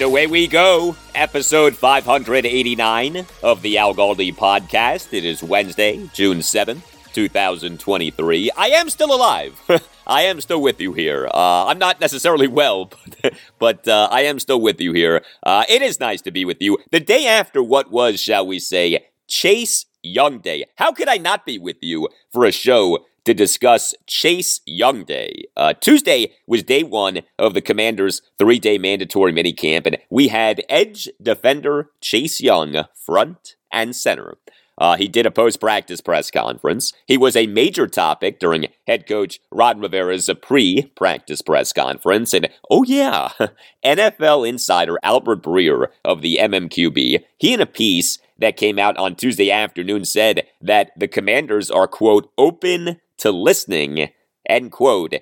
And away we go. Episode 589 of the Al Galdi podcast. It is Wednesday, June 7th, 2023. I am still alive. I am still with you here. Uh, I'm not necessarily well, but, but uh, I am still with you here. Uh, it is nice to be with you. The day after what was, shall we say, Chase Young Day. How could I not be with you for a show to discuss Chase Young Day. Uh, Tuesday was day one of the Commanders' three day mandatory minicamp, and we had edge defender Chase Young front and center. Uh, he did a post practice press conference. He was a major topic during head coach Ron Rivera's pre practice press conference. And oh, yeah, NFL insider Albert Breer of the MMQB, he in a piece that came out on Tuesday afternoon said that the commanders are, quote, open to listening, end quote,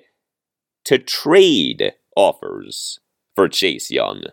to trade offers for Chase Young.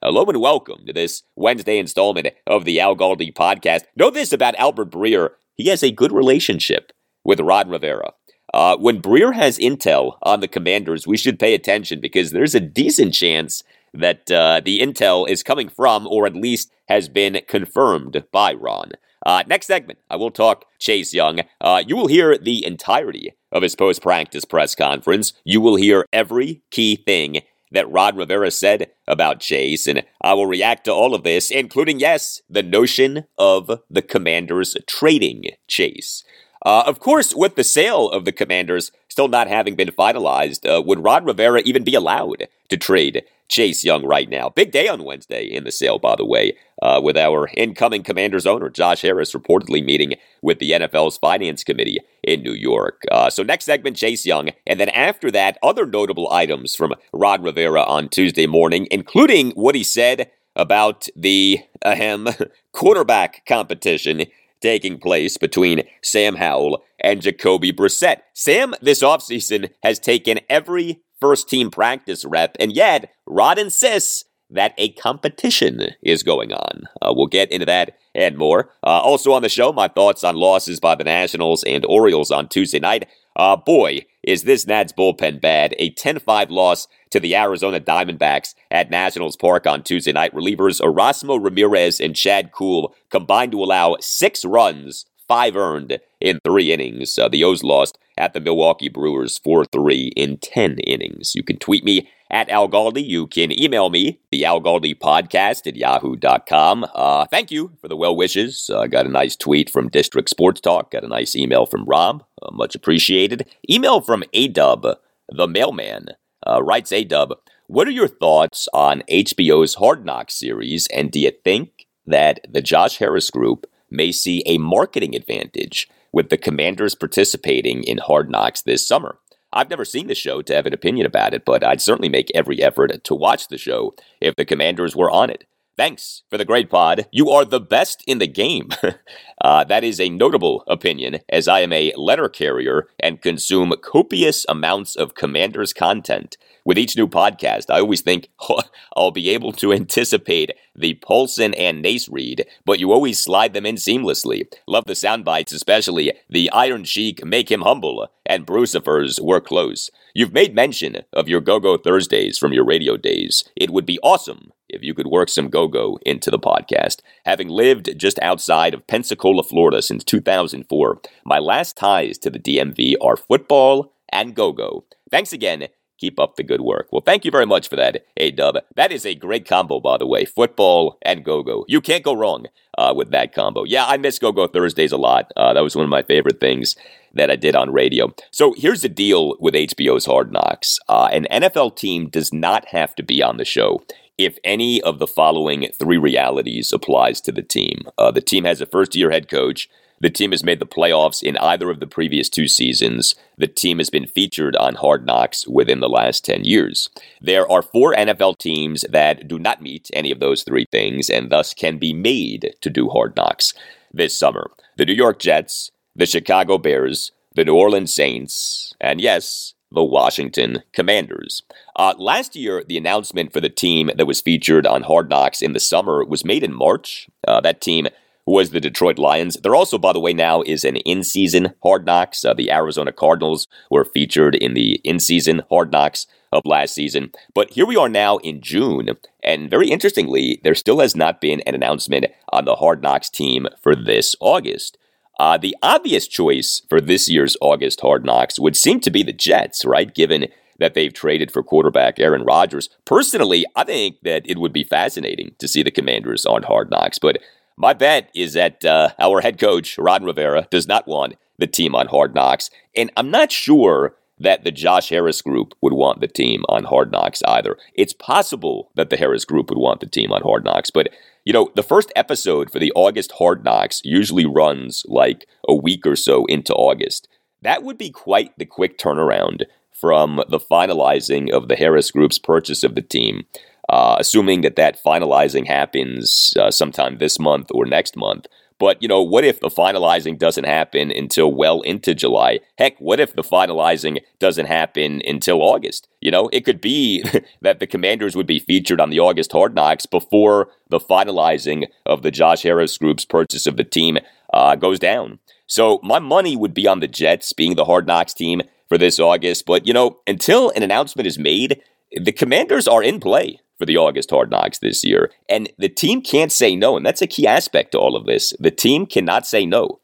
Hello and welcome to this Wednesday installment of the Al Galdi podcast. Know this about Albert Breer. He has a good relationship with Ron Rivera. Uh, when Breer has intel on the commanders, we should pay attention because there's a decent chance that uh, the intel is coming from, or at least has been confirmed by Ron. Uh, next segment, I will talk Chase Young. Uh, you will hear the entirety of his post practice press conference. You will hear every key thing that Ron Rivera said about Chase, and I will react to all of this, including, yes, the notion of the commanders trading Chase. Uh, of course, with the sale of the commanders still not having been finalized, uh, would Ron Rivera even be allowed to trade Chase Young right now. Big day on Wednesday in the sale, by the way, uh, with our incoming Commanders owner, Josh Harris, reportedly meeting with the NFL's Finance Committee in New York. Uh, so, next segment, Chase Young. And then after that, other notable items from Ron Rivera on Tuesday morning, including what he said about the ahem, quarterback competition taking place between Sam Howell and Jacoby Brissett. Sam, this offseason, has taken every first team practice rep, and yet Ron insists that a competition is going on. Uh, we'll get into that and more. Uh, also on the show, my thoughts on losses by the Nationals and Orioles on Tuesday night. Uh, boy, is this Nats bullpen bad. A 10 5 loss to the Arizona Diamondbacks at Nationals Park on Tuesday night. Relievers Erasmo Ramirez and Chad Kuhl combined to allow six runs five earned in three innings. Uh, the O's lost at the Milwaukee Brewers 4 3 in 10 innings. You can tweet me at Al Galdi. You can email me, the Al Galdi podcast at yahoo.com. Uh, thank you for the well wishes. I uh, got a nice tweet from District Sports Talk, got a nice email from Rob. Uh, much appreciated. Email from Adub, the mailman, uh, writes Adub. What are your thoughts on HBO's Hard Knocks series, and do you think that the Josh Harris group may see a marketing advantage with the commanders participating in Hard Knocks this summer. I've never seen the show to have an opinion about it, but I'd certainly make every effort to watch the show if the commanders were on it. Thanks for the great pod. You are the best in the game. uh, that is a notable opinion, as I am a letter carrier and consume copious amounts of Commanders content. With each new podcast, I always think oh, I'll be able to anticipate the Paulson and Nace read, but you always slide them in seamlessly. Love the sound bites, especially the Iron Sheik Make Him Humble and Brucifers Were Close. You've made mention of your Go Go Thursdays from your radio days. It would be awesome if you could work some go go into the podcast. Having lived just outside of Pensacola, Florida since 2004, my last ties to the DMV are football and go go. Thanks again. Keep up the good work. Well, thank you very much for that, A Dub. That is a great combo, by the way. Football and go go. You can't go wrong uh, with that combo. Yeah, I miss Go Go Thursdays a lot. Uh, that was one of my favorite things that I did on radio. So here's the deal with HBO's Hard Knocks uh, an NFL team does not have to be on the show if any of the following three realities applies to the team. Uh, the team has a first year head coach. The team has made the playoffs in either of the previous two seasons. The team has been featured on Hard Knocks within the last 10 years. There are four NFL teams that do not meet any of those three things and thus can be made to do Hard Knocks this summer the New York Jets, the Chicago Bears, the New Orleans Saints, and yes, the Washington Commanders. Uh, last year, the announcement for the team that was featured on Hard Knocks in the summer was made in March. Uh, that team was the Detroit Lions. There also, by the way, now is an in season Hard Knocks. Uh, the Arizona Cardinals were featured in the in season Hard Knocks of last season. But here we are now in June, and very interestingly, there still has not been an announcement on the Hard Knocks team for this August. Uh, the obvious choice for this year's August Hard Knocks would seem to be the Jets, right? Given that they've traded for quarterback Aaron Rodgers. Personally, I think that it would be fascinating to see the Commanders on Hard Knocks, but my bet is that uh, our head coach, Ron Rivera, does not want the team on Hard Knocks, and I'm not sure that the Josh Harris group would want the team on Hard Knocks either. It's possible that the Harris group would want the team on Hard Knocks, but you know, the first episode for the August Hard Knocks usually runs like a week or so into August. That would be quite the quick turnaround from the finalizing of the Harris Group's purchase of the team, uh, assuming that that finalizing happens uh, sometime this month or next month. But, you know, what if the finalizing doesn't happen until well into July? Heck, what if the finalizing doesn't happen until August? You know, it could be that the commanders would be featured on the August Hard Knocks before the finalizing of the Josh Harris Group's purchase of the team uh, goes down. So my money would be on the Jets being the Hard Knocks team for this August. But, you know, until an announcement is made, the commanders are in play for the August Hard Knocks this year. And the team can't say no. And that's a key aspect to all of this. The team cannot say no.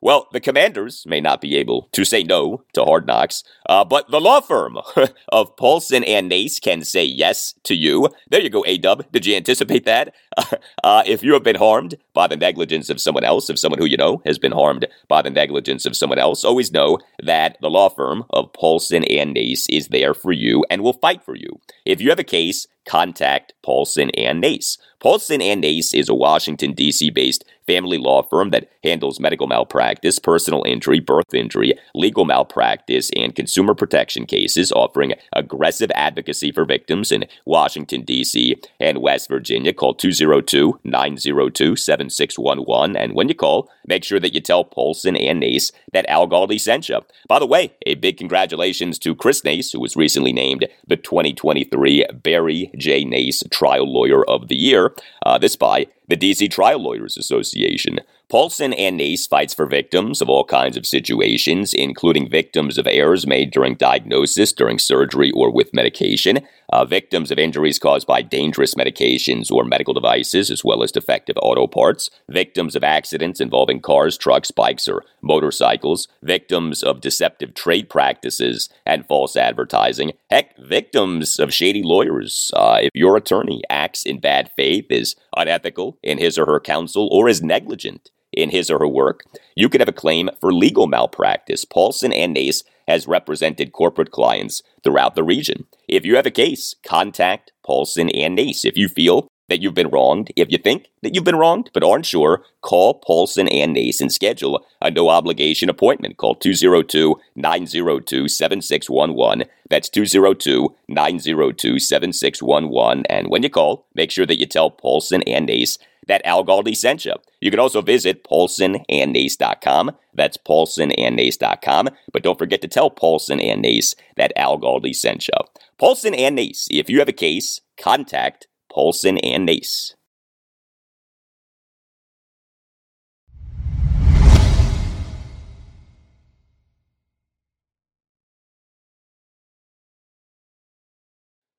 Well, the commanders may not be able to say no to hard knocks, uh, but the law firm of Paulson and Nace can say yes to you. There you go, A Dub. Did you anticipate that? Uh, if you have been harmed by the negligence of someone else, if someone who you know has been harmed by the negligence of someone else, always know that the law firm of Paulson and Nace is there for you and will fight for you. If you have a case, contact Paulson and Nace. Paulson and Nace is a Washington, D.C. based family law firm that handles medical malpractice, personal injury, birth injury, legal malpractice, and consumer protection cases, offering aggressive advocacy for victims in Washington, D.C. and West Virginia. Call 202 902 7611. And when you call, make sure that you tell Paulson and Nace that Al Galdi sent you. By the way, a big congratulations to Chris Nace, who was recently named the 2023 Barry J. Nace Trial Lawyer of the Year. Uh, this by the DC Trial Lawyers Association. Paulson and Nace fights for victims of all kinds of situations, including victims of errors made during diagnosis, during surgery, or with medication, uh, victims of injuries caused by dangerous medications or medical devices, as well as defective auto parts, victims of accidents involving cars, trucks, bikes, or motorcycles, victims of deceptive trade practices and false advertising, heck, victims of shady lawyers. Uh, if your attorney acts in bad faith, is unethical in his or her counsel, or is negligent in his or her work, you could have a claim for legal malpractice. Paulson and Nace has represented corporate clients throughout the region. If you have a case, contact Paulson and Nace. If you feel that you've been wronged. If you think that you've been wronged but aren't sure, call Paulson and Nace and schedule a no obligation appointment. Call 202 902 7611. That's 202 902 7611. And when you call, make sure that you tell Paulson and Nace that Al Galdi sent you. You can also visit paulsonandnace.com. That's paulsonandnace.com. But don't forget to tell Paulson and Nace that Al Galdi sent you. Paulson and Nace, if you have a case, contact Paulson and Nace.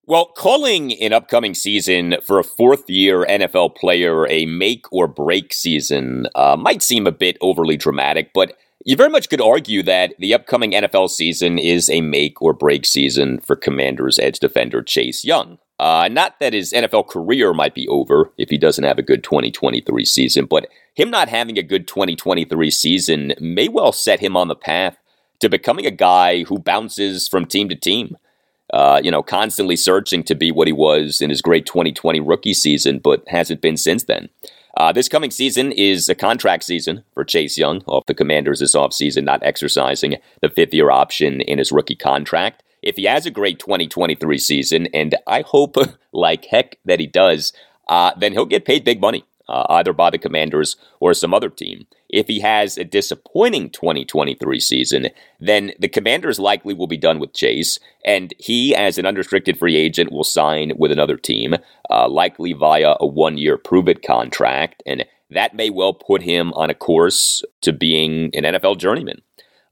Well, calling an upcoming season for a fourth year NFL player a make or break season uh, might seem a bit overly dramatic, but you very much could argue that the upcoming NFL season is a make or break season for Commanders edge defender Chase Young. Uh, not that his NFL career might be over if he doesn't have a good 2023 season, but him not having a good 2023 season may well set him on the path to becoming a guy who bounces from team to team. Uh, you know, constantly searching to be what he was in his great 2020 rookie season, but hasn't been since then. Uh, this coming season is a contract season for Chase Young off the Commanders this offseason, not exercising the fifth year option in his rookie contract. If he has a great 2023 season, and I hope like heck that he does, uh, then he'll get paid big money uh, either by the Commanders or some other team. If he has a disappointing 2023 season, then the Commanders likely will be done with Chase, and he, as an unrestricted free agent, will sign with another team, uh, likely via a one year prove it contract, and that may well put him on a course to being an NFL journeyman.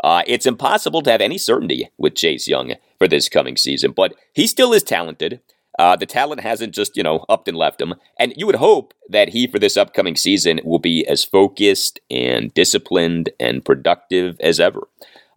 Uh, it's impossible to have any certainty with Chase Young for this coming season, but he still is talented. Uh, the talent hasn't just, you know, upped and left him. And you would hope that he, for this upcoming season, will be as focused and disciplined and productive as ever.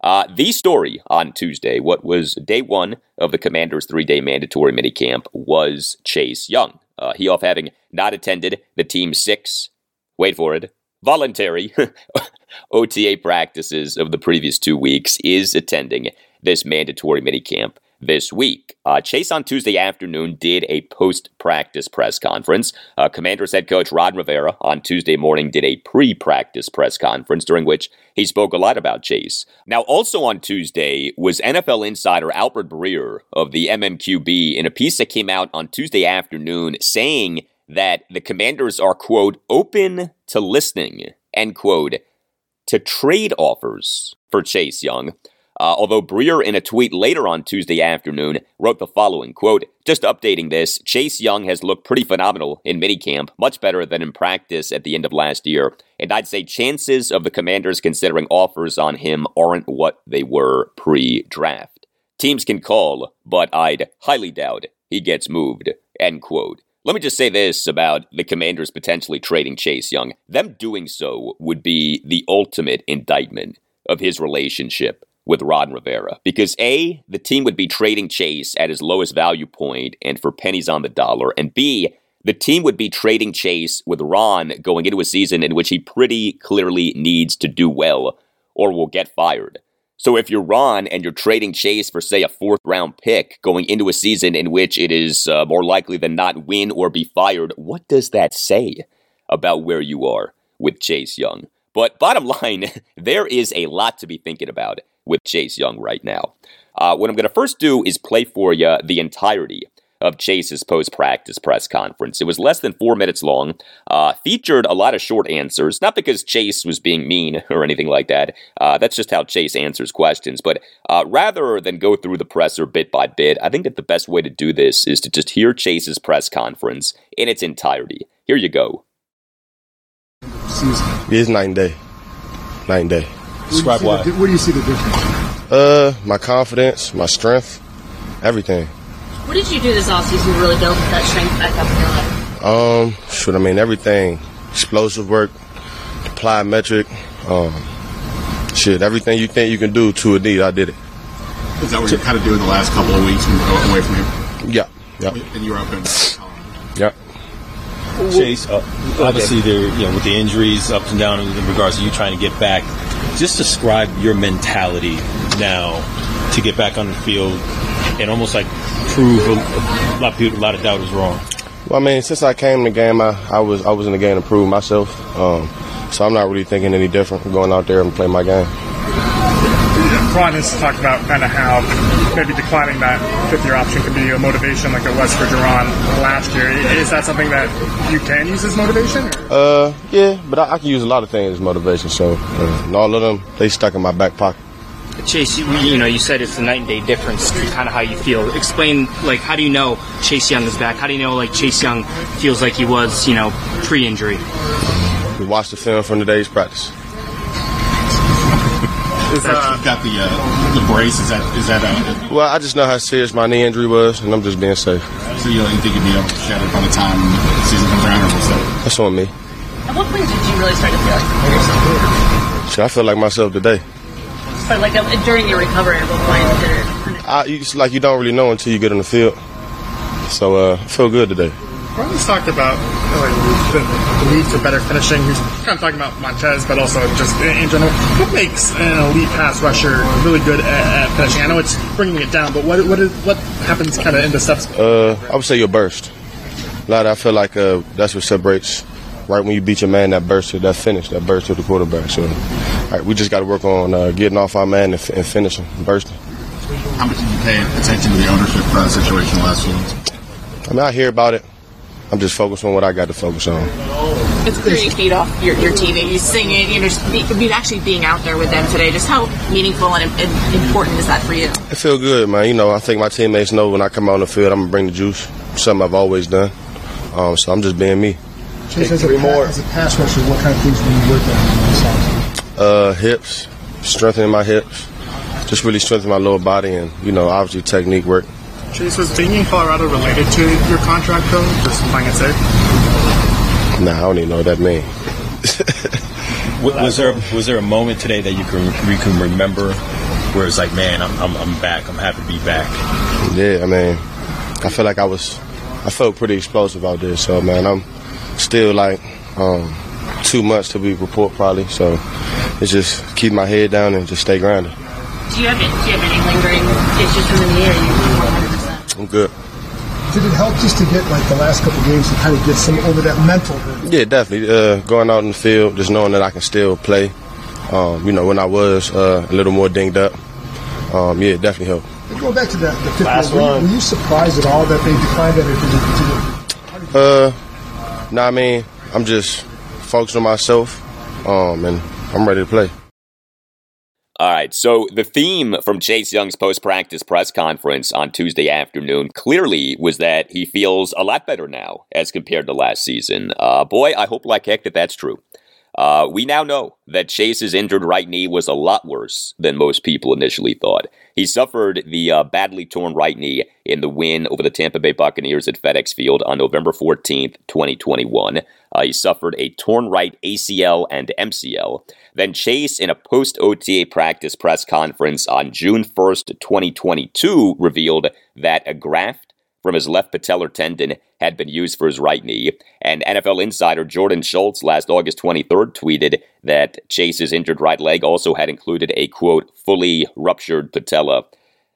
Uh, the story on Tuesday, what was day one of the Commanders' three day mandatory minicamp, was Chase Young. Uh, he, off having not attended the team six, wait for it, voluntary OTA practices of the previous two weeks, is attending this mandatory minicamp this week. Uh, Chase on Tuesday afternoon did a post practice press conference. Uh, Commanders head coach Ron Rivera on Tuesday morning did a pre practice press conference during which he spoke a lot about Chase. Now, also on Tuesday was NFL insider Albert Breer of the MMQB in a piece that came out on Tuesday afternoon saying that the Commanders are, quote, open to listening, end quote, to trade offers for Chase Young. Uh, although Breer, in a tweet later on Tuesday afternoon, wrote the following quote, Just updating this, Chase Young has looked pretty phenomenal in minicamp, much better than in practice at the end of last year, and I'd say chances of the commanders considering offers on him aren't what they were pre draft. Teams can call, but I'd highly doubt he gets moved. End quote. Let me just say this about the Commanders potentially trading Chase Young. Them doing so would be the ultimate indictment of his relationship with Ron Rivera because A, the team would be trading Chase at his lowest value point and for pennies on the dollar, and B, the team would be trading Chase with Ron going into a season in which he pretty clearly needs to do well or will get fired. So if you're Ron and you're trading Chase for, say, a fourth round pick going into a season in which it is uh, more likely than not win or be fired, what does that say about where you are with Chase Young? But bottom line, there is a lot to be thinking about with Chase Young right now. Uh, what I'm going to first do is play for you the entirety of Chase's post practice press conference. It was less than four minutes long, uh, featured a lot of short answers, not because Chase was being mean or anything like that. Uh, that's just how Chase answers questions. But uh, rather than go through the presser bit by bit, I think that the best way to do this is to just hear Chase's press conference in its entirety. Here you go. It's night and day. Night and day. Describe why. The, where do you see the difference? Uh, my confidence, my strength, everything. What did you do this offseason to really build that strength back up in your life? Um, should I mean everything. Explosive work, plyometric, um, shit, everything you think you can do to a need, I did it. Is that what you're kind of doing the last couple of weeks away from here? Yeah, yeah. And you're up in Yeah. Chase, uh, obviously, there, you know, with the injuries up and down in regards to you trying to get back, just describe your mentality now to get back on the field and almost like prove a, lot of people, a lot of doubt is wrong. Well, I mean, since I came in the game, I, I was I was in the game to prove myself. Um, so I'm not really thinking any different. From going out there and playing my game. Ron has talked about kind of how maybe declining that fifth year option could be a motivation like it was for Daron last year. Is that something that you can use as motivation? Uh, yeah, but I, I, can use a lot of things as motivation. So, uh, and all of them, they stuck in my back pocket. Chase, you, you, know, you said it's a night and day difference kind of how you feel. Explain, like, how do you know Chase Young is back? How do you know, like, Chase Young feels like he was, you know, pre-injury? We watched the film from today's practice. Is uh, got the uh, the brace? Is that is that? Uh, well, I just know how serious my knee injury was, and I'm just being safe. So you, you think you'll be able to shed it by the time the season comes around, or what's that? That's on me. At what point did you really start to feel like yourself? I feel like myself today. But like during your recovery, at what point? I, it's like you don't really know until you get on the field. So uh, I feel good today. Ron's talked about like, the, the need for better finishing. He's kind of talking about Montez, but also just in, general. What makes an elite pass rusher really good at, at finishing? I know it's bringing it down, but what what, is, what happens kind of in the steps? Uh, I would say your burst. A lot. I feel like uh, that's what separates. Right when you beat your man, that burst, that finish, that burst to the quarterback. So, right, we just got to work on uh, getting off our man and, and finishing, bursting. How much did you pay attention to the ownership uh, situation last week? I mean, I hear about it. I'm just focused on what I got to focus on. It's clear you feed off your, your team. You sing it. You know, actually being out there with them today. Just how meaningful and, and, important is that for you? It feel good, man. You know, I think my teammates know when I come out on the field, I'm gonna bring the juice. Something I've always done. Um, so I'm just being me. Chase, as, a, more. as a pass rusher, what kind of things do you work on? Uh, hips, strengthening my hips, just really strengthening my lower body, and you know, obviously technique work. Chase, was being in Colorado related to your contract, though? Just playing it safe? Nah, I don't even know what that means. was there was there a moment today that you can you can remember where it's like, man, I'm, I'm, I'm back. I'm happy to be back. Yeah, I mean, I feel like I was, I felt pretty explosive out there. So man, I'm still like um, two months to be report probably. So it's just keep my head down and just stay grounded. Do you have, do you have any lingering issues from the knee? I'm good. Did it help just to get like the last couple games to kind of get some over that mental? Yeah, definitely. Uh, going out in the field, just knowing that I can still play. Um, you know, when I was uh, a little more dinged up, um, yeah, it definitely helped. And going back to that, the fifth last were, you, were you surprised at all that they declined that? Or uh, no, nah, I mean, I'm just focused on myself, um, and I'm ready to play. All right, so the theme from Chase Young's post practice press conference on Tuesday afternoon clearly was that he feels a lot better now as compared to last season. Uh, boy, I hope like heck that that's true. Uh, we now know that Chase's injured right knee was a lot worse than most people initially thought. He suffered the uh, badly torn right knee in the win over the Tampa Bay Buccaneers at FedEx Field on November 14th, 2021. Uh, he suffered a torn right ACL and MCL. Then Chase, in a post OTA practice press conference on June 1st, 2022, revealed that a graft from his left patellar tendon had been used for his right knee. And NFL insider Jordan Schultz last August 23rd tweeted that Chase's injured right leg also had included a quote, fully ruptured patella.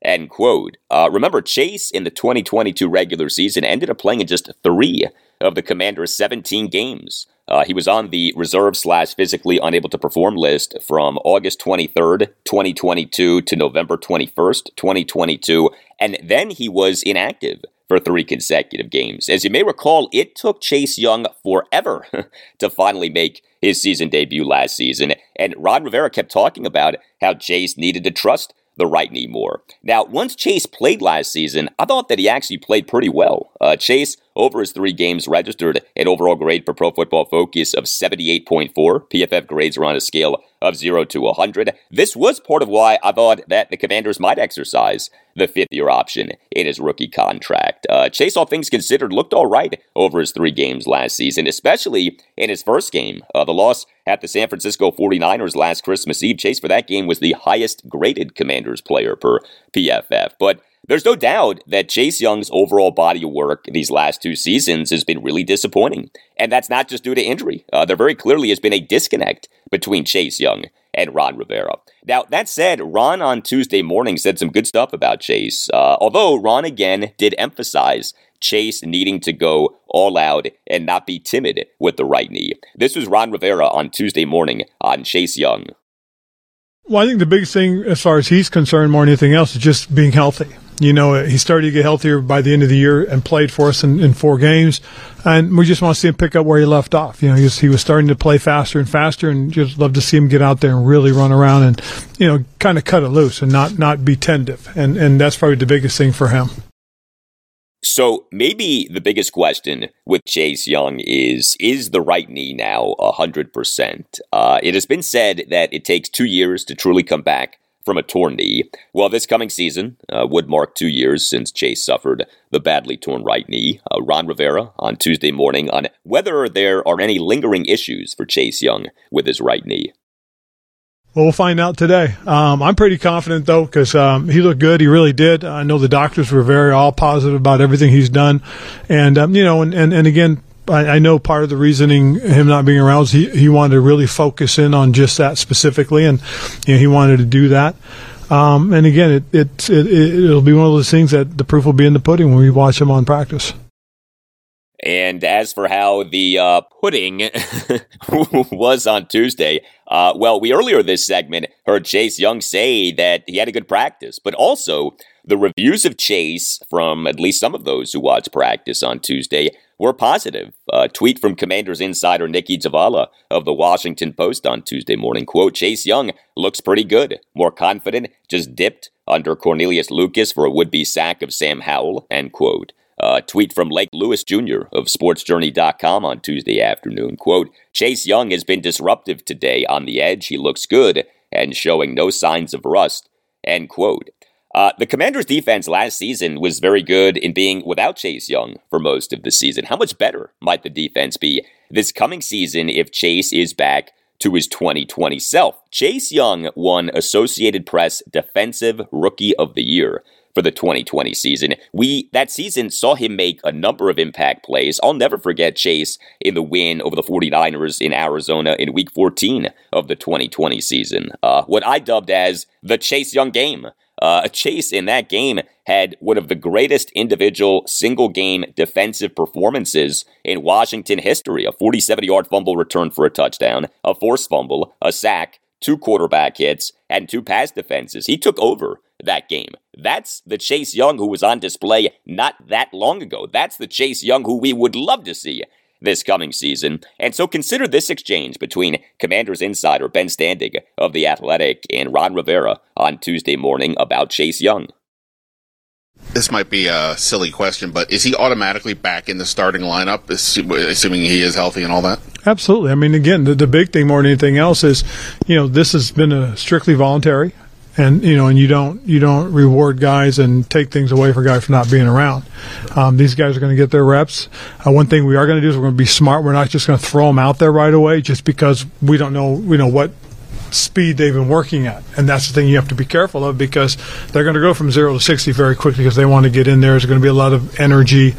End quote. Uh, remember, Chase in the 2022 regular season ended up playing in just three of the Commanders' 17 games. Uh, he was on the reserve slash physically unable to perform list from August 23rd, 2022 to November 21st, 2022, and then he was inactive for three consecutive games. As you may recall, it took Chase Young forever to finally make his season debut last season, and Ron Rivera kept talking about how Chase needed to trust the right knee more. Now, once Chase played last season, I thought that he actually played pretty well. Uh, Chase, over his three games, registered an overall grade for Pro Football Focus of 78.4. PFF grades are on a scale of 0 to 100. This was part of why I thought that the Commanders might exercise the fifth year option in his rookie contract. Uh, Chase, all things considered, looked all right over his three games last season, especially in his first game. Uh, the loss at the San Francisco 49ers last Christmas Eve. Chase for that game was the highest graded Commanders player per PFF. But there's no doubt that Chase Young's overall body of work these last two seasons has been really disappointing. And that's not just due to injury. Uh, there very clearly has been a disconnect between Chase Young and Ron Rivera. Now, that said, Ron on Tuesday morning said some good stuff about Chase, uh, although Ron again did emphasize Chase needing to go all out and not be timid with the right knee. This was Ron Rivera on Tuesday morning on Chase Young. Well, I think the biggest thing, as far as he's concerned, more than anything else, is just being healthy. You know, he started to get healthier by the end of the year and played for us in, in four games. And we just want to see him pick up where he left off. You know, he was, he was starting to play faster and faster and just love to see him get out there and really run around and, you know, kind of cut it loose and not, not be tentative. And, and that's probably the biggest thing for him. So maybe the biggest question with Chase Young is is the right knee now 100%? Uh, it has been said that it takes two years to truly come back from a torn knee. Well, this coming season uh, would mark two years since Chase suffered the badly torn right knee. Uh, Ron Rivera on Tuesday morning on whether there are any lingering issues for Chase Young with his right knee. Well, we'll find out today. Um, I'm pretty confident though, because um, he looked good. He really did. I know the doctors were very all positive about everything he's done, and um, you know, and, and, and again, I, I, know part of the reasoning him not being around is he he wanted to really focus in on just that specifically, and you know, he wanted to do that. Um, and again, it, it, it it'll be one of those things that the proof will be in the pudding when we watch him on practice. And as for how the uh, pudding was on Tuesday, uh, well, we earlier this segment heard Chase Young say that he had a good practice, but also the reviews of Chase from at least some of those who watched practice on Tuesday were positive. A tweet from Commanders insider Nicki Jhabvala of the Washington Post on Tuesday morning, quote, Chase Young looks pretty good, more confident, just dipped under Cornelius Lucas for a would-be sack of Sam Howell, end quote. A tweet from Lake Lewis Jr. of SportsJourney.com on Tuesday afternoon. Quote, Chase Young has been disruptive today on the edge. He looks good and showing no signs of rust. End quote. Uh, the Commanders' defense last season was very good in being without Chase Young for most of the season. How much better might the defense be this coming season if Chase is back to his 2020 self? Chase Young won Associated Press Defensive Rookie of the Year for the 2020 season. We that season saw him make a number of impact plays. I'll never forget Chase in the win over the 49ers in Arizona in week 14 of the 2020 season. Uh, what I dubbed as the Chase Young game. Uh, Chase in that game had one of the greatest individual single game defensive performances in Washington history a 47 yard fumble return for a touchdown, a forced fumble, a sack, two quarterback hits, and two pass defenses. He took over that game. That's the Chase Young who was on display not that long ago. That's the Chase Young who we would love to see this coming season. And so consider this exchange between Commanders insider Ben Standig of The Athletic and Ron Rivera on Tuesday morning about Chase Young. This might be a silly question, but is he automatically back in the starting lineup, assuming he is healthy and all that? Absolutely. I mean, again, the, the big thing more than anything else is, you know, this has been a strictly voluntary and you know, and you don't you don't reward guys and take things away for guys for not being around. Um, these guys are going to get their reps. Uh, one thing we are going to do is we're going to be smart. We're not just going to throw them out there right away just because we don't know you know what speed they've been working at. And that's the thing you have to be careful of because they're going to go from zero to 60 very quickly because they want to get in there. There's going to be a lot of energy.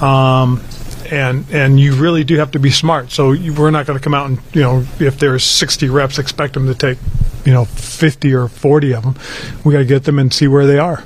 Um, and and you really do have to be smart. So you, we're not going to come out and you know if there's 60 reps, expect them to take you know 50 or 40 of them. We got to get them and see where they are.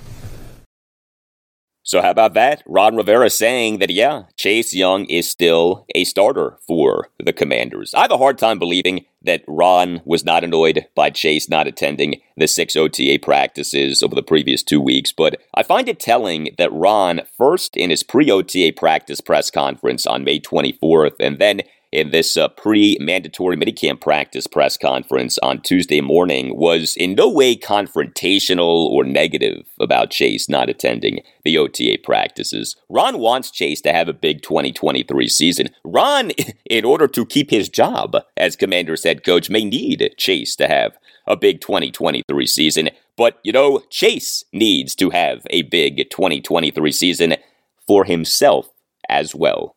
So how about that? Ron Rivera saying that yeah, Chase Young is still a starter for the Commanders. I have a hard time believing that Ron was not annoyed by Chase not attending the six OTA practices over the previous two weeks, but I find it telling that Ron first in his pre-OTA practice press conference on May 24th and then in this uh, pre mandatory minicamp practice press conference on Tuesday morning was in no way confrontational or negative about Chase not attending the OTA practices. Ron wants Chase to have a big 2023 season. Ron, in order to keep his job as Commanders head coach, may need Chase to have a big 2023 season. But, you know, Chase needs to have a big 2023 season for himself as well.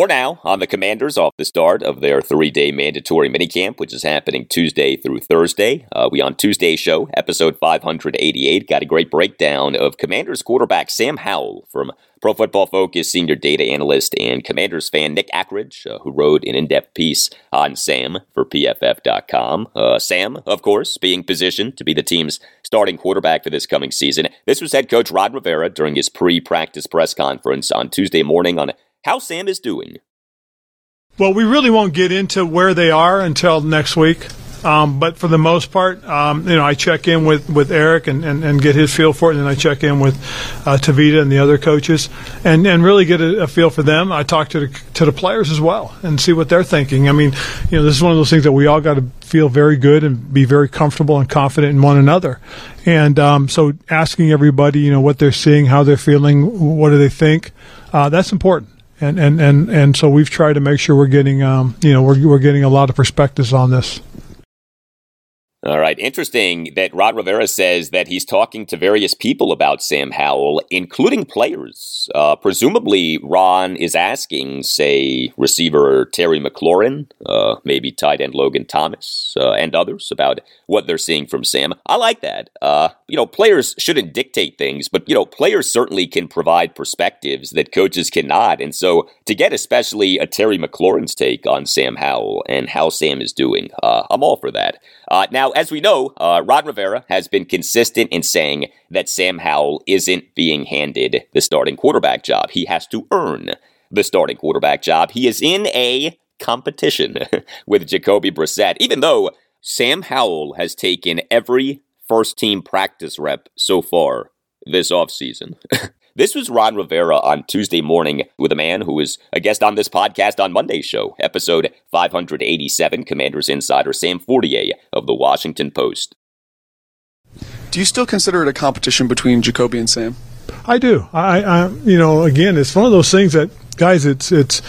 More now on the Commanders off the start of their three day mandatory minicamp, which is happening Tuesday through Thursday. Uh, we on Tuesday's show, episode 588, got a great breakdown of Commanders quarterback Sam Howell from Pro Football Focus senior data analyst and Commanders fan Nick Akridge, uh, who wrote an in depth piece on Sam for PFF.com. Uh, Sam, of course, being positioned to be the team's starting quarterback for this coming season. This was head coach Ron Rivera during his pre practice press conference on Tuesday morning on how Sam is doing. Well, we really won't get into where they are until next week. Um, but for the most part, um, you know, I check in with, with Eric and, and, and, get his feel for it, and then I check in with uh, Tavita and the other coaches, and, and really get a, a, feel for them. I talk to the, to the players as well and see what they're thinking. I mean, you know, this is one of those things that we all got to feel very good and be very comfortable and confident in one another. And um, so, asking everybody, you know, what they're seeing, how they're feeling, what do they think, uh, that's important and and and and so we've tried to make sure we're getting um, you know we're we're getting a lot of perspectives on this. All right. Interesting that Ron Rivera says that he's talking to various people about Sam Howell, including players. Uh, presumably, Ron is asking, say, receiver Terry McLaurin, uh, maybe tight end Logan Thomas, uh, and others about what they're seeing from Sam. I like that. Uh, you know, players shouldn't dictate things, but, you know, players certainly can provide perspectives that coaches cannot. And so to get especially a Terry McLaurin's take on Sam Howell and how Sam is doing, uh, I'm all for that. Uh, now, as we know, uh, Ron Rivera has been consistent in saying that Sam Howell isn't being handed the starting quarterback job. He has to earn the starting quarterback job. He is in a competition with Jacoby Brissett, even though Sam Howell has taken every first team practice rep so far this offseason. This was Ron Rivera on Tuesday morning with a man who was a guest on this podcast on Monday's show, episode 587, Commanders Insider Sam Fortier of the Washington Post. Do you still consider it a competition between Jacoby and Sam? I do. I, I you know, again, it's one of those things that, guys, it's, it's,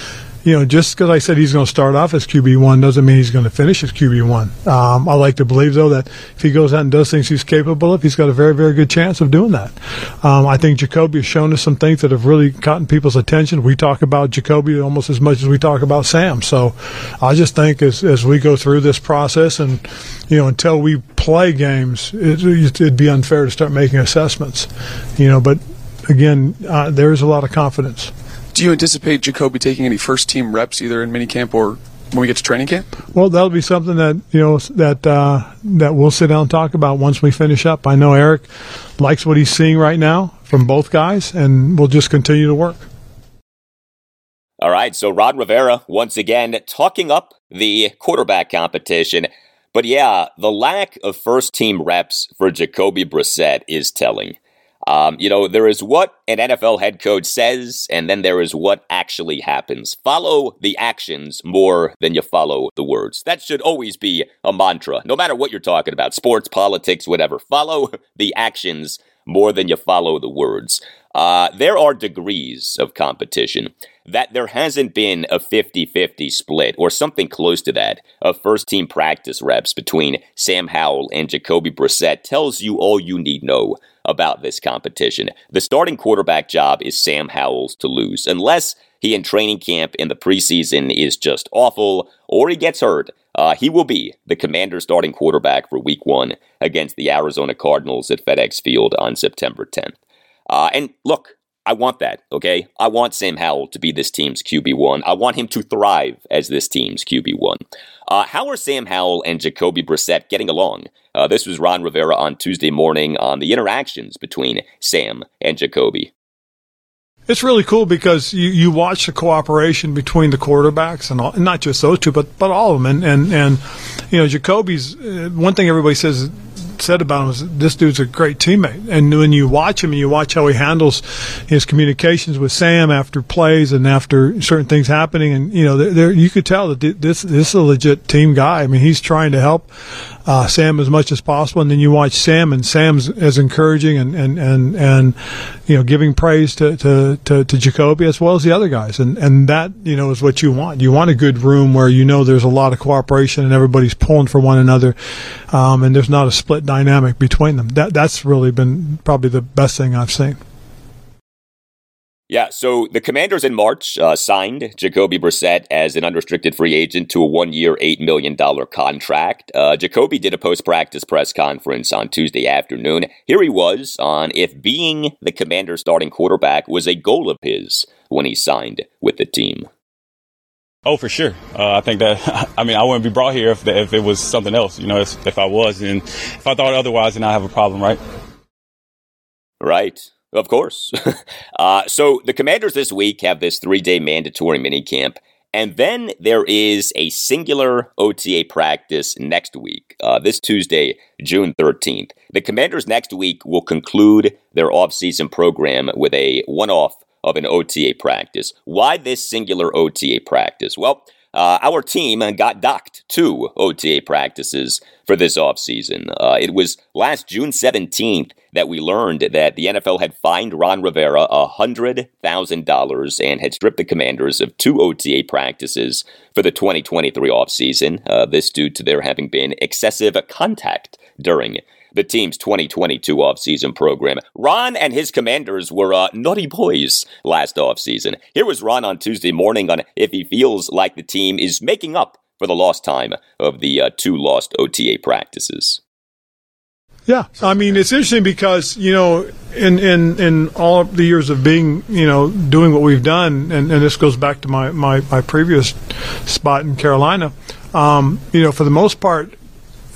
you know, just because I said he's going to start off as QB one doesn't mean he's going to finish as QB one. Um, I like to believe though that if he goes out and does things he's capable of, he's got a very, very good chance of doing that. Um, I think Jacoby has shown us some things that have really gotten people's attention. We talk about Jacoby almost as much as we talk about Sam. So I just think as as we go through this process and you know until we play games, it, it'd be unfair to start making assessments. You know, but again, uh, there is a lot of confidence. Do you anticipate Jacoby taking any first team reps either in minicamp or when we get to training camp? Well, that'll be something that you know that uh, that we'll sit down and talk about once we finish up. I know Eric likes what he's seeing right now from both guys, and we'll just continue to work. All right, so Ron Rivera once again talking up the quarterback competition. But yeah, the lack of first team reps for Jacoby Brissett is telling. Um, you know, there is what an NFL head coach says, and then there is what actually happens. Follow the actions more than you follow the words. That should always be a mantra, no matter what you're talking about sports, politics, whatever. Follow the actions more than you follow the words. Uh, there are degrees of competition. That there hasn't been a 50 50 split or something close to that of first team practice reps between Sam Howell and Jacoby Brissett tells you all you need know about this competition. The starting quarterback job is Sam Howell's to lose, unless he in training camp in the preseason is just awful or he gets hurt. Uh, he will be the commander starting quarterback for week one against the Arizona Cardinals at FedEx Field on September 10th. Uh, and look, I want that, okay? I want Sam Howell to be this team's QB1. I want him to thrive as this team's QB1. Uh, how are Sam Howell and Jacoby Brissett getting along? Uh, this was Ron Rivera on Tuesday morning on the interactions between Sam and Jacoby. It's really cool because you, you watch the cooperation between the quarterbacks and all, not just those two, but but all of them. And and, and you know, Jacoby's uh, one thing everybody says said about him is this dude's a great teammate. And when you watch him and you watch how he handles his communications with Sam after plays and after certain things happening, and you know, there you could tell that this this is a legit team guy. I mean, he's trying to help uh, Sam as much as possible. And then you watch Sam, and Sam's as encouraging and and and and you know, giving praise to to to, to Jacoby as well as the other guys. And and that you know is what you want. You want a good room where you know there's a lot of cooperation and everybody's pulling for one another, um, and there's not a split dynamic between them. That that's really been probably the best thing I've seen. Yeah, so the Commanders in March uh, signed Jacoby Brissett as an unrestricted free agent to a one-year, eight million dollar contract. Uh, Jacoby did a post-practice press conference on Tuesday afternoon. Here he was on if being the Commanders' starting quarterback was a goal of his when he signed with the team. Oh, for sure. Uh, I think that, I mean, I wouldn't be brought here if, if it was something else. You know, if, if I was, and if I thought otherwise, then I have a problem, right? Right. Of course. uh, so the Commanders this week have this three day mandatory minicamp. And then there is a singular OTA practice next week, uh, this Tuesday, June 13th. The Commanders next week will conclude their offseason program with a one off of an OTA practice. Why this singular OTA practice? Well, uh, our team got docked two OTA practices for this offseason. Uh, it was last June 17th that we learned that the NFL had fined Ron Rivera $100,000 and had stripped the commanders of two OTA practices for the 2023 offseason. Uh, this due to there having been excessive contact during the team's 2022 offseason program. Ron and his commanders were uh, naughty boys last offseason. Here was Ron on Tuesday morning on if he feels like the team is making up for the lost time of the uh, two lost OTA practices. Yeah, I mean it's interesting because you know in in in all the years of being you know doing what we've done, and, and this goes back to my my, my previous spot in Carolina. Um, you know, for the most part,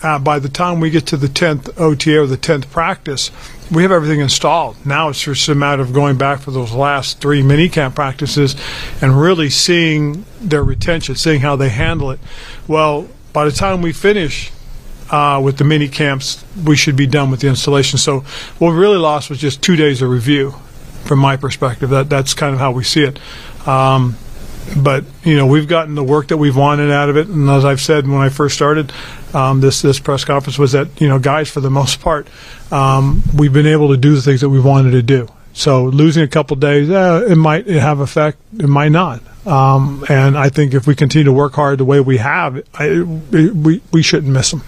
uh, by the time we get to the 10th OTA or the 10th practice, we have everything installed. Now it's just a matter of going back for those last three mini camp practices and really seeing their retention, seeing how they handle it. Well, by the time we finish uh, with the mini camps, we should be done with the installation. So what we really lost was just two days of review, from my perspective. That that's kind of how we see it. Um, but you know we've gotten the work that we've wanted out of it, and as I've said when I first started um, this this press conference was that you know guys for the most part um, we've been able to do the things that we wanted to do. So losing a couple days, eh, it might have effect, it might not. Um, and I think if we continue to work hard the way we have, I, we we shouldn't miss them.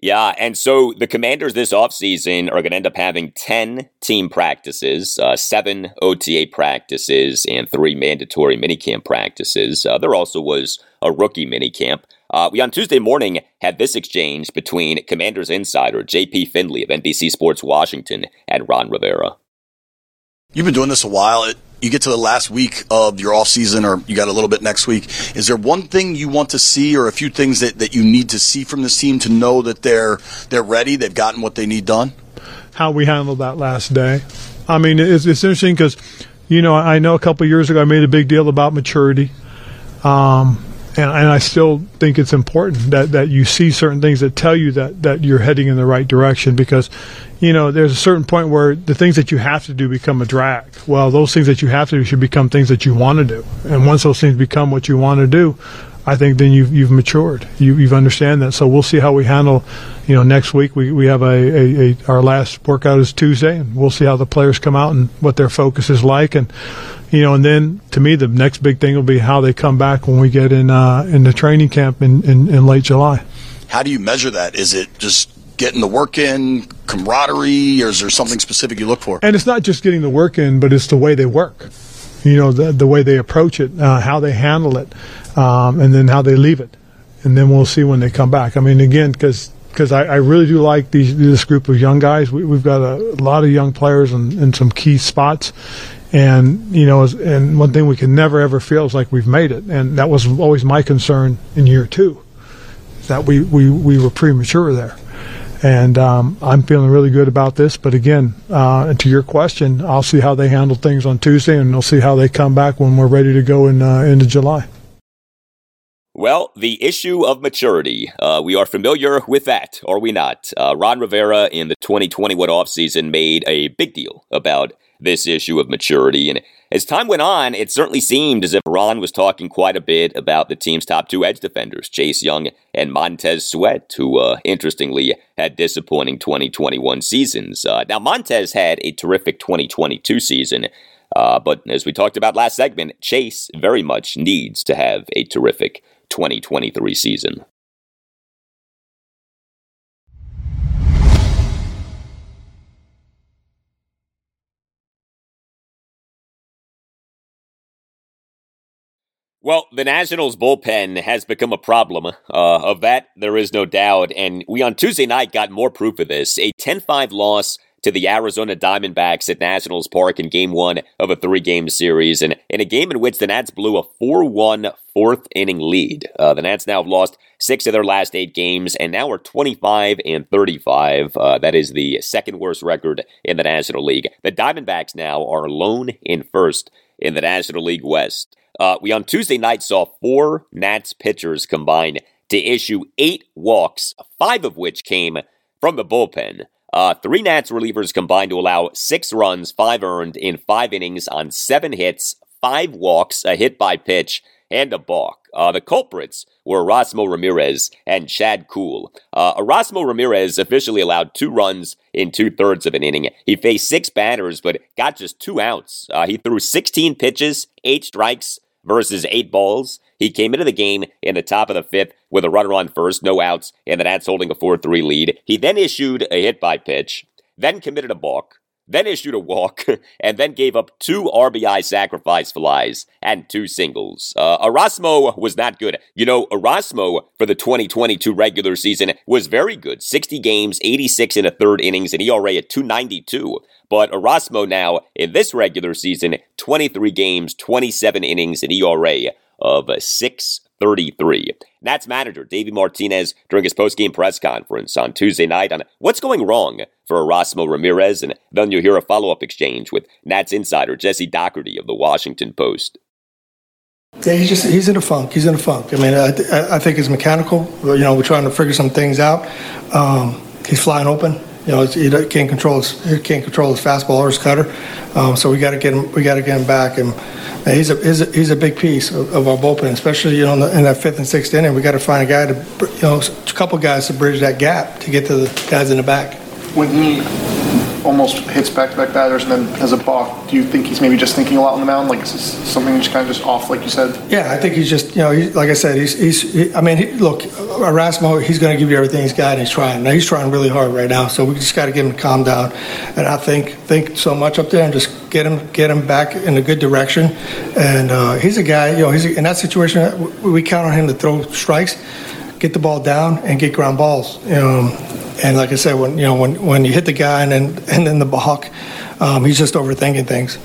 Yeah, and so the Commanders this offseason are going to end up having 10 team practices, uh, seven OTA practices, and three mandatory minicamp practices. Uh, there also was a rookie minicamp. Uh, we on Tuesday morning had this exchange between Commanders insider JP Finlay of NBC Sports Washington and Ron Rivera. You've been doing this a while you get to the last week of your off season or you got a little bit next week is there one thing you want to see or a few things that, that you need to see from this team to know that they're they're ready they've gotten what they need done how we handled that last day i mean it's, it's interesting because you know, I know a couple years ago I made a big deal about maturity. Um, and, and I still think it's important that, that you see certain things that tell you that, that you're heading in the right direction because, you know, there's a certain point where the things that you have to do become a drag. Well, those things that you have to do should become things that you want to do. And once those things become what you want to do, I think then you've, you've matured. You, you've understand that. So we'll see how we handle, you know, next week. We, we have a, a, a, our last workout is Tuesday, and we'll see how the players come out and what their focus is like. And, you know, and then to me, the next big thing will be how they come back when we get in, uh, in the training camp in, in, in late July. How do you measure that? Is it just getting the work in, camaraderie, or is there something specific you look for? And it's not just getting the work in, but it's the way they work. You know, the, the way they approach it, uh, how they handle it um, and then how they leave it, and then we'll see when they come back. I mean, again, because because I, I, really do like these this group of young guys. We, have got a, lot of young players in, in, some key spots, and you know, and one thing we can never ever feel is like we've made it, and that was always my concern in year two, that we we, we were premature there. And um, I'm feeling really good about this. But again, uh, to your question, I'll see how they handle things on Tuesday, and we'll see how they come back when we're ready to go in uh, into July. Well, the issue of maturity. Uh, we are familiar with that, are we not? Uh, Ron Rivera in the 2021 offseason made a big deal about this issue of maturity. And as time went on, it certainly seemed as if Ron was talking quite a bit about the team's top two edge defenders, Chase Young and Montez Sweat, who, uh, interestingly, had disappointing 2021 seasons. Uh, now, Montez had a terrific 2022 season. Uh, but as we talked about last segment, Chase very much needs to have a terrific 2023 season. Well, the Nationals bullpen has become a problem. Uh, of that, there is no doubt. And we on Tuesday night got more proof of this. A 10 5 loss to the Arizona Diamondbacks at Nationals Park in game one of a three game series, and in a game in which the Nats blew a 4 1 fourth inning lead. Uh, the Nats now have lost six of their last eight games and now are 25 and 35. Uh, that is the second worst record in the National League. The Diamondbacks now are alone in first in the National League West. Uh, we on Tuesday night saw four Nats pitchers combine to issue eight walks, five of which came from the bullpen. Uh, three Nats relievers combined to allow six runs, five earned in five innings on seven hits, five walks, a hit by pitch, and a balk. Uh, the culprits were Erasmo Ramirez and Chad Kuhl. Uh, Erasmo Ramirez officially allowed two runs in two thirds of an inning. He faced six batters, but got just two outs. Uh, he threw 16 pitches, eight strikes versus eight balls. He came into the game in the top of the fifth with a runner on first, no outs, and the Nats holding a 4 3 lead. He then issued a hit by pitch, then committed a balk, then issued a walk, and then gave up two RBI sacrifice flies and two singles. Uh, Erasmo was not good. You know, Erasmo for the 2022 regular season was very good 60 games, 86 in a third innings, and ERA at 292. But Erasmo now, in this regular season, 23 games, 27 innings, and ERA of 633. Nats manager Davey Martinez during his post-game press conference on Tuesday night on what's going wrong for Erasmo Ramirez, and then you'll hear a follow-up exchange with Nats insider Jesse Dougherty of the Washington Post. Yeah, he's just he's in a funk. He's in a funk. I mean, I, I think it's mechanical. You know, we're trying to figure some things out. Um, he's flying open. You know, he can't control his can't control his fastball or his cutter. Um, so we got to get him. We got to get him back. And he's a he's a, he's a big piece of, of, our bullpen, especially you know in, the, in, that fifth and sixth inning. We got to find a guy to you know a couple guys to bridge that gap to get to the guys in the back. When he almost hits back-to-back batters and then has a balk. Do you think he's maybe just thinking a lot on the mound? Like, is this something just kind of just off, like you said? Yeah, I think he's just, you know, like I said, he's, he's he, I mean, he, look, Erasmo, he's going to give you everything he's got, and he's trying. Now, he's trying really hard right now, so we just got to get him to calm down. And I think think so much up there and just get him get him back in a good direction. And uh, he's a guy, you know, he's in that situation. We count on him to throw strikes, get the ball down, and get ground balls. Know, and like I said, when you know when, when you hit the guy and then and then the balk, um, he's just overthinking things.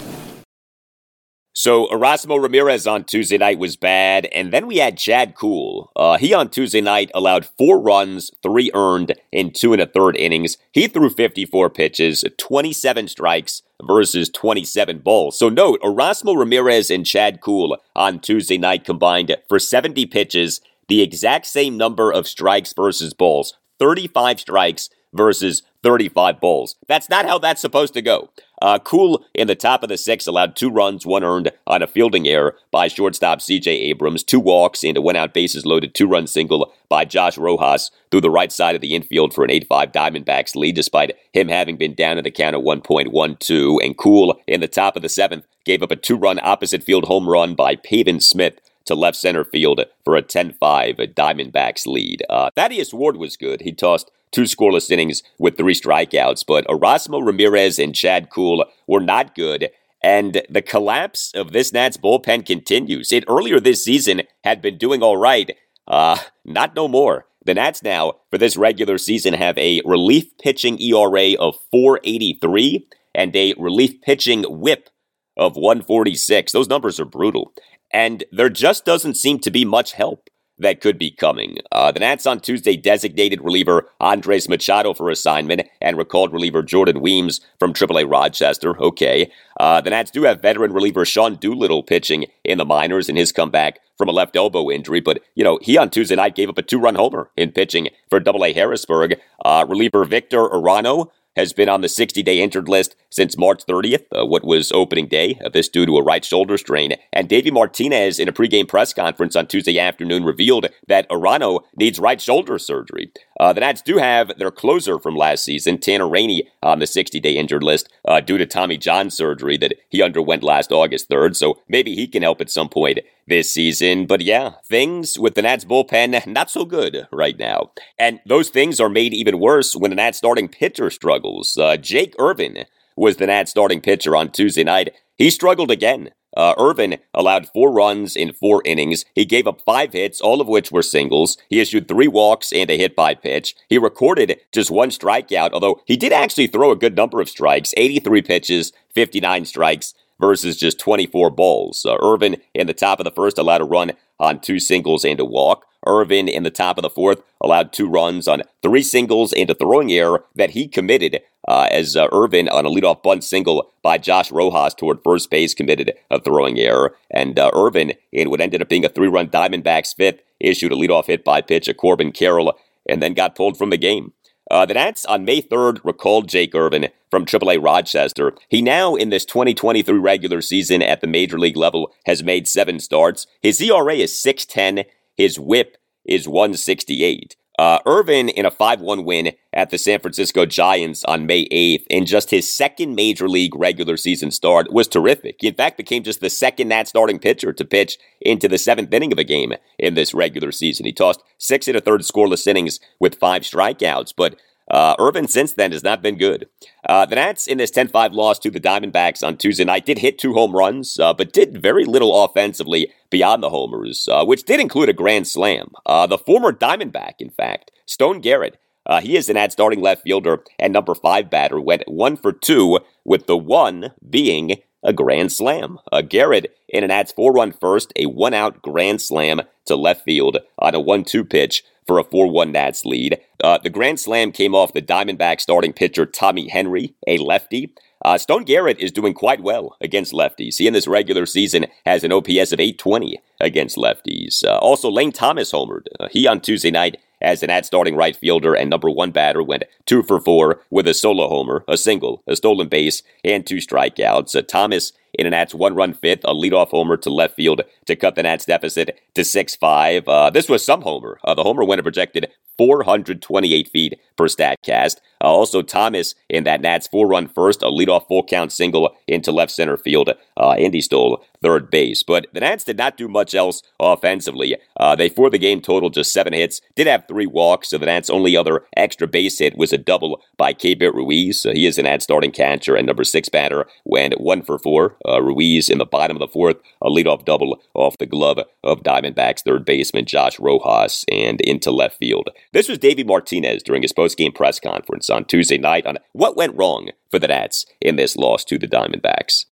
So Erasmo Ramirez on Tuesday night was bad, and then we had Chad Kuhl. Uh, he on Tuesday night allowed four runs, three earned in two and a third innings. He threw 54 pitches, 27 strikes versus 27 balls. So note, Erasmo Ramirez and Chad Kuhl on Tuesday night combined for 70 pitches, the exact same number of strikes versus balls, 35 strikes versus 35 balls. That's not how that's supposed to go. Uh, Kuhl in the top of the sixth allowed two runs, one earned on a fielding error by shortstop C.J. Abrams, two walks, and a one out bases loaded two run single by Josh Rojas through the right side of the infield for an 8 5 Diamondbacks lead, despite him having been down in the count at 1.12. And Kuhl in the top of the seventh gave up a two run opposite field home run by Pavin Smith to left center field for a 10 5 Diamondbacks lead. Uh, Thaddeus Ward was good. He tossed two scoreless innings with three strikeouts, but Erasmo Ramirez and Chad Kuhl were not good. And the collapse of this Nats bullpen continues. It earlier this season had been doing all right. Uh, not no more. The Nats now, for this regular season, have a relief pitching ERA of 483 and a relief pitching whip of 146. Those numbers are brutal. And there just doesn't seem to be much help that could be coming. Uh, the Nats on Tuesday designated reliever Andres Machado for assignment and recalled reliever Jordan Weems from AAA Rochester. Okay. Uh, the Nats do have veteran reliever Sean Doolittle pitching in the minors in his comeback from a left elbow injury, but, you know, he on Tuesday night gave up a two run homer in pitching for AA Harrisburg. Uh, reliever Victor Arano has been on the 60 day injured list since March 30th, uh, what was opening day of this due to a right shoulder strain. And Davey Martinez, in a pregame press conference on Tuesday afternoon, revealed that Arano needs right shoulder surgery. Uh, the Nats do have their closer from last season, Tanner Rainey, on the 60 day injured list uh, due to Tommy John surgery that he underwent last August 3rd, so maybe he can help at some point this season. But yeah, things with the Nats bullpen, not so good right now. And those things are made even worse when the Nats starting pitcher struggles. Uh, Jake Irvin was the Nats starting pitcher on Tuesday night. He struggled again. Uh, Irvin allowed four runs in four innings. He gave up five hits, all of which were singles. He issued three walks and a hit by pitch. He recorded just one strikeout, although he did actually throw a good number of strikes 83 pitches, 59 strikes versus just 24 balls. Uh, Irvin in the top of the first allowed a run on two singles and a walk. Irvin in the top of the fourth allowed two runs on three singles and a throwing error that he committed uh, as uh, Irvin on a leadoff bunt single by Josh Rojas toward first base committed a throwing error. And uh, Irvin, in what ended up being a three run Diamondbacks fifth, issued a leadoff hit by pitch at Corbin Carroll and then got pulled from the game. Uh, the Nats on May 3rd recalled Jake Irvin from AAA Rochester. He now, in this 2023 regular season at the major league level, has made seven starts. His ERA is 610. His whip is 168. Uh, Irvin in a 5 1 win at the San Francisco Giants on May 8th, in just his second major league regular season start, was terrific. He, in fact, became just the second Nat starting pitcher to pitch into the seventh inning of a game in this regular season. He tossed six and a third scoreless innings with five strikeouts, but uh, Irvin since then has not been good. Uh, the Nats in this 10 5 loss to the Diamondbacks on Tuesday night did hit two home runs, uh, but did very little offensively beyond the homers, uh, which did include a grand slam. Uh, the former Diamondback, in fact, Stone Garrett, uh, he is an Nats starting left fielder and number five batter, went one for two, with the one being a grand slam. Uh, Garrett in an Nats four run first, a one out grand slam to left field on a 1 2 pitch for a 4 1 Nats lead. Uh, the grand slam came off the Diamondback starting pitcher Tommy Henry, a lefty. Uh, Stone Garrett is doing quite well against lefties. He in this regular season has an OPS of 820 against lefties. Uh, also, Lane Thomas homered. Uh, he on Tuesday night as an ad starting right fielder and number one batter went two for four with a solo homer, a single, a stolen base, and two strikeouts. Uh, Thomas in a Nats one run fifth, a leadoff homer to left field to cut the Nats deficit to 6 5. Uh, this was some homer. Uh, the homer went a projected 428 feet per StatCast. Uh, also, Thomas in that Nats four run first, a leadoff full count single into left center field. Uh, Andy stole third base. But the Nats did not do much else offensively. Uh, they, for the game total, just seven hits, did have three walks, so the Nats' only other extra base hit was a double by Keibert Ruiz. he is an Nats starting catcher and number six batter, went one for four. Uh, Ruiz in the bottom of the fourth, a leadoff double off the glove of Diamondbacks third baseman Josh Rojas and into left field. This was Davey Martinez during his postgame press conference on Tuesday night on what went wrong for the Nats in this loss to the Diamondbacks.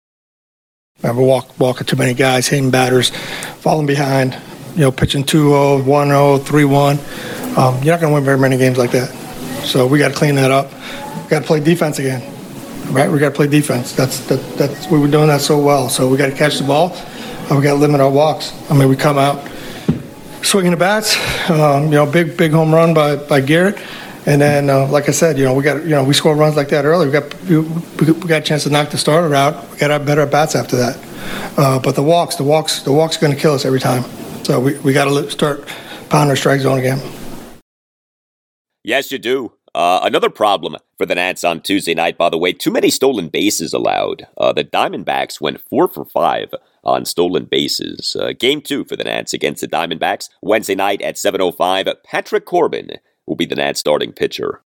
Remember, walk, walking too many guys, hitting batters, falling behind, you know, pitching 2-0, 1-0, 3-1. Um, you're not going to win very many games like that. So we got to clean that up. Got to play defense again, right? We got to play defense. That's that, that's we were doing that so well. So we got to catch the ball. And we got to limit our walks. I mean, we come out swinging the bats. Um, you know, big big home run by by Garrett. And then, uh, like I said, you know, we got you know we scored runs like that early. We got we, we got a chance to knock the starter out. We got our better at bats after that. Uh, but the walks, the walks, the walks are going to kill us every time. So we, we got to start pounding our strike zone again. Yes, you do. Uh, another problem for the Nats on Tuesday night, by the way, too many stolen bases allowed. Uh, the Diamondbacks went four for five on stolen bases. Uh, game two for the Nats against the Diamondbacks Wednesday night at 7:05. Patrick Corbin will be the Nats starting pitcher.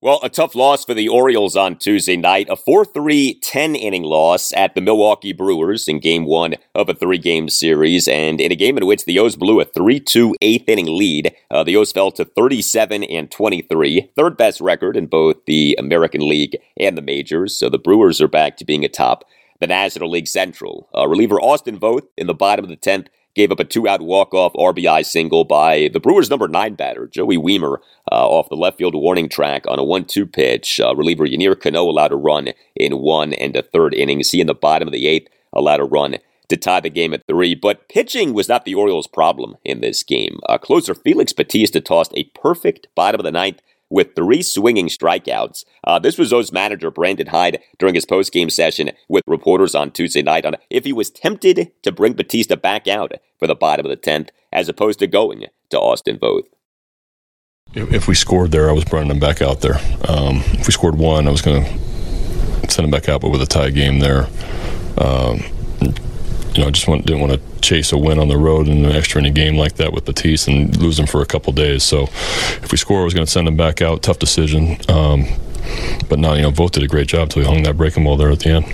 Well, a tough loss for the Orioles on Tuesday night. A 4 3 10 inning loss at the Milwaukee Brewers in game one of a three game series. And in a game in which the O's blew a 3 2 eighth inning lead, uh, the O's fell to 37 and 23, third best record in both the American League and the majors. So the Brewers are back to being atop the National League Central. Uh, reliever Austin Voth in the bottom of the 10th gave up a two out walk off RBI single by the Brewers' number nine batter, Joey Wiemer, uh, off the left field warning track on a 1 2 pitch. Uh, reliever Yennier Cano allowed a run in one and a third innings. He in the bottom of the eighth allowed a run to tie the game at three. But pitching was not the Orioles' problem in this game. Uh, closer Felix Bautista tossed a perfect bottom of the ninth with three swinging strikeouts. Uh, this was O's manager Brandon Hyde during his post-game session with reporters on Tuesday night on if he was tempted to bring Bautista back out for the bottom of the tenth as opposed to going to Austin Voth. If we scored there, I was bringing them back out there. Um, if we scored one, I was going to send them back out, but with a tie game there. Um, you know, I just want, didn't want to chase a win on the road in an extra inning game like that with Bautista and lose them for a couple days. So if we score, I was going to send them back out. Tough decision. Um, but now, you know, Voth did a great job until he hung that breaking ball there at the end.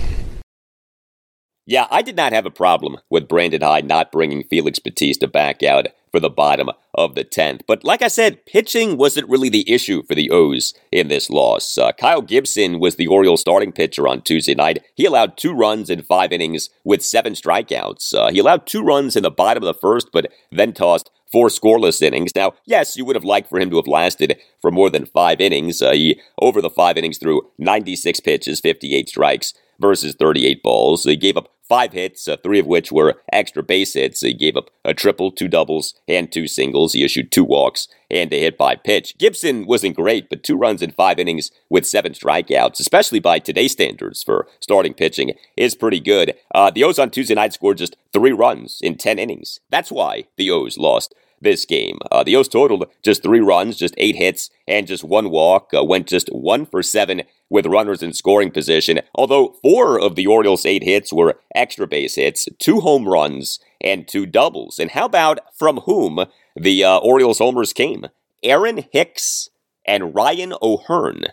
Yeah, I did not have a problem with Brandon Hyde not bringing Felix Bautista back out for the bottom of the 10th. But like I said, pitching wasn't really the issue for the O's in this loss. Uh, Kyle Gibson was the Orioles starting pitcher on Tuesday night. He allowed two runs in five innings with seven strikeouts. Uh, he allowed two runs in the bottom of the first, but then tossed four scoreless innings. Now, yes, you would have liked for him to have lasted for more than five innings. Uh, he, over the five innings, threw 96 pitches, 58 strikes versus 38 balls. He gave up five hits, uh, three of which were extra base hits. He gave up a triple, two doubles, and two singles. He issued two walks and a hit by pitch. Gibson wasn't great, but two runs in five innings with seven strikeouts, especially by today's standards for starting pitching, is pretty good. Uh, the O's on Tuesday night scored just three runs in 10 innings. That's why the O's lost this game. Uh, the O's totaled just three runs, just eight hits, and just one walk. Uh, went just one for seven with runners in scoring position, although four of the Orioles' eight hits were extra base hits, two home runs, and two doubles. And how about from whom the uh, Orioles homers came? Aaron Hicks and Ryan O'Hearn.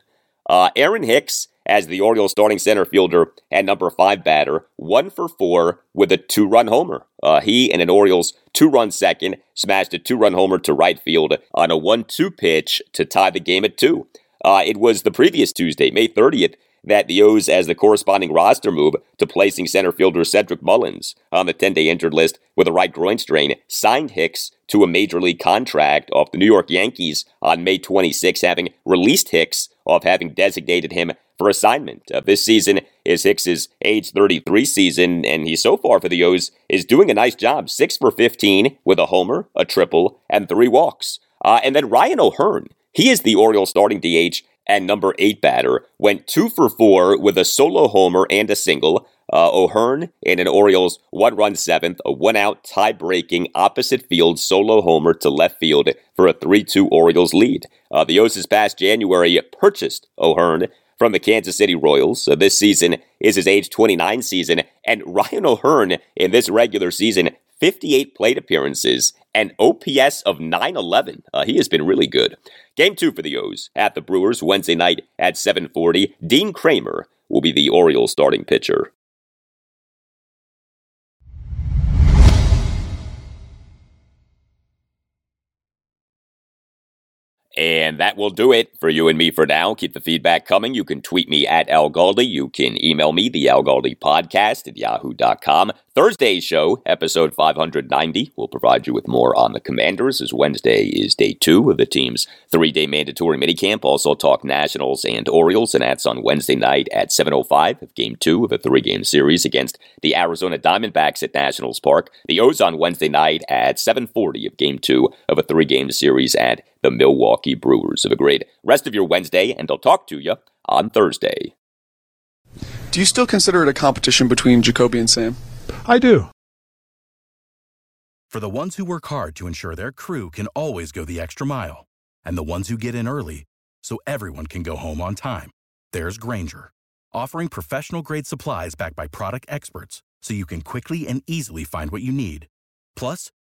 Uh, Aaron Hicks as the Orioles starting center fielder and number five batter, one for four with a two run homer. Uh, he and an Orioles two run second smashed a two run homer to right field on a 1 2 pitch to tie the game at two. Uh, it was the previous Tuesday, May 30th, that the O's as the corresponding roster move to placing center fielder Cedric Mullins on the 10 day injured list with a right groin strain signed Hicks to a major league contract off the New York Yankees on May 26, having released Hicks off having designated him for assignment. Uh, this season is Hicks's age 33 season, and he so far for the O's is doing a nice job. Six for 15 with a homer, a triple, and three walks. Uh, and then Ryan O'Hearn, he is the Orioles starting DH and number eight batter, went two for four with a solo homer and a single. Uh, O'Hearn in an Orioles one run seventh, a one out tie breaking opposite field solo homer to left field for a 3 2 Orioles lead. Uh, the O's this past January purchased O'Hearn from the Kansas City Royals. So this season is his age 29 season, and Ryan O'Hearn in this regular season 58 plate appearances, and OPS of 911. Uh, he has been really good. Game two for the O's at the Brewers Wednesday night at 7:40. Dean Kremer will be the Orioles starting pitcher. And that will do it for you and me for now. Keep the feedback coming. You can tweet me at Al Galdi. You can email me, the Al Galdi podcast at yahoo.com. Thursday's show, episode 590, will provide you with more on the Commanders as Wednesday is day two of the team's three day mandatory minicamp. Also talk Nationals and Orioles, and that's on Wednesday night at 7.05 of game two of a three game series against the Arizona Diamondbacks at Nationals Park. The O's on Wednesday night at 7.40 of game two of a three game series at the Milwaukee Brewers. Have a great rest of your Wednesday, and I'll talk to you on Thursday. Do you still consider it a competition between Jacoby and Sam? I do. For the ones who work hard to ensure their crew can always go the extra mile, and the ones who get in early so everyone can go home on time, there's Grainger, offering professional grade supplies backed by product experts so you can quickly and easily find what you need. Plus,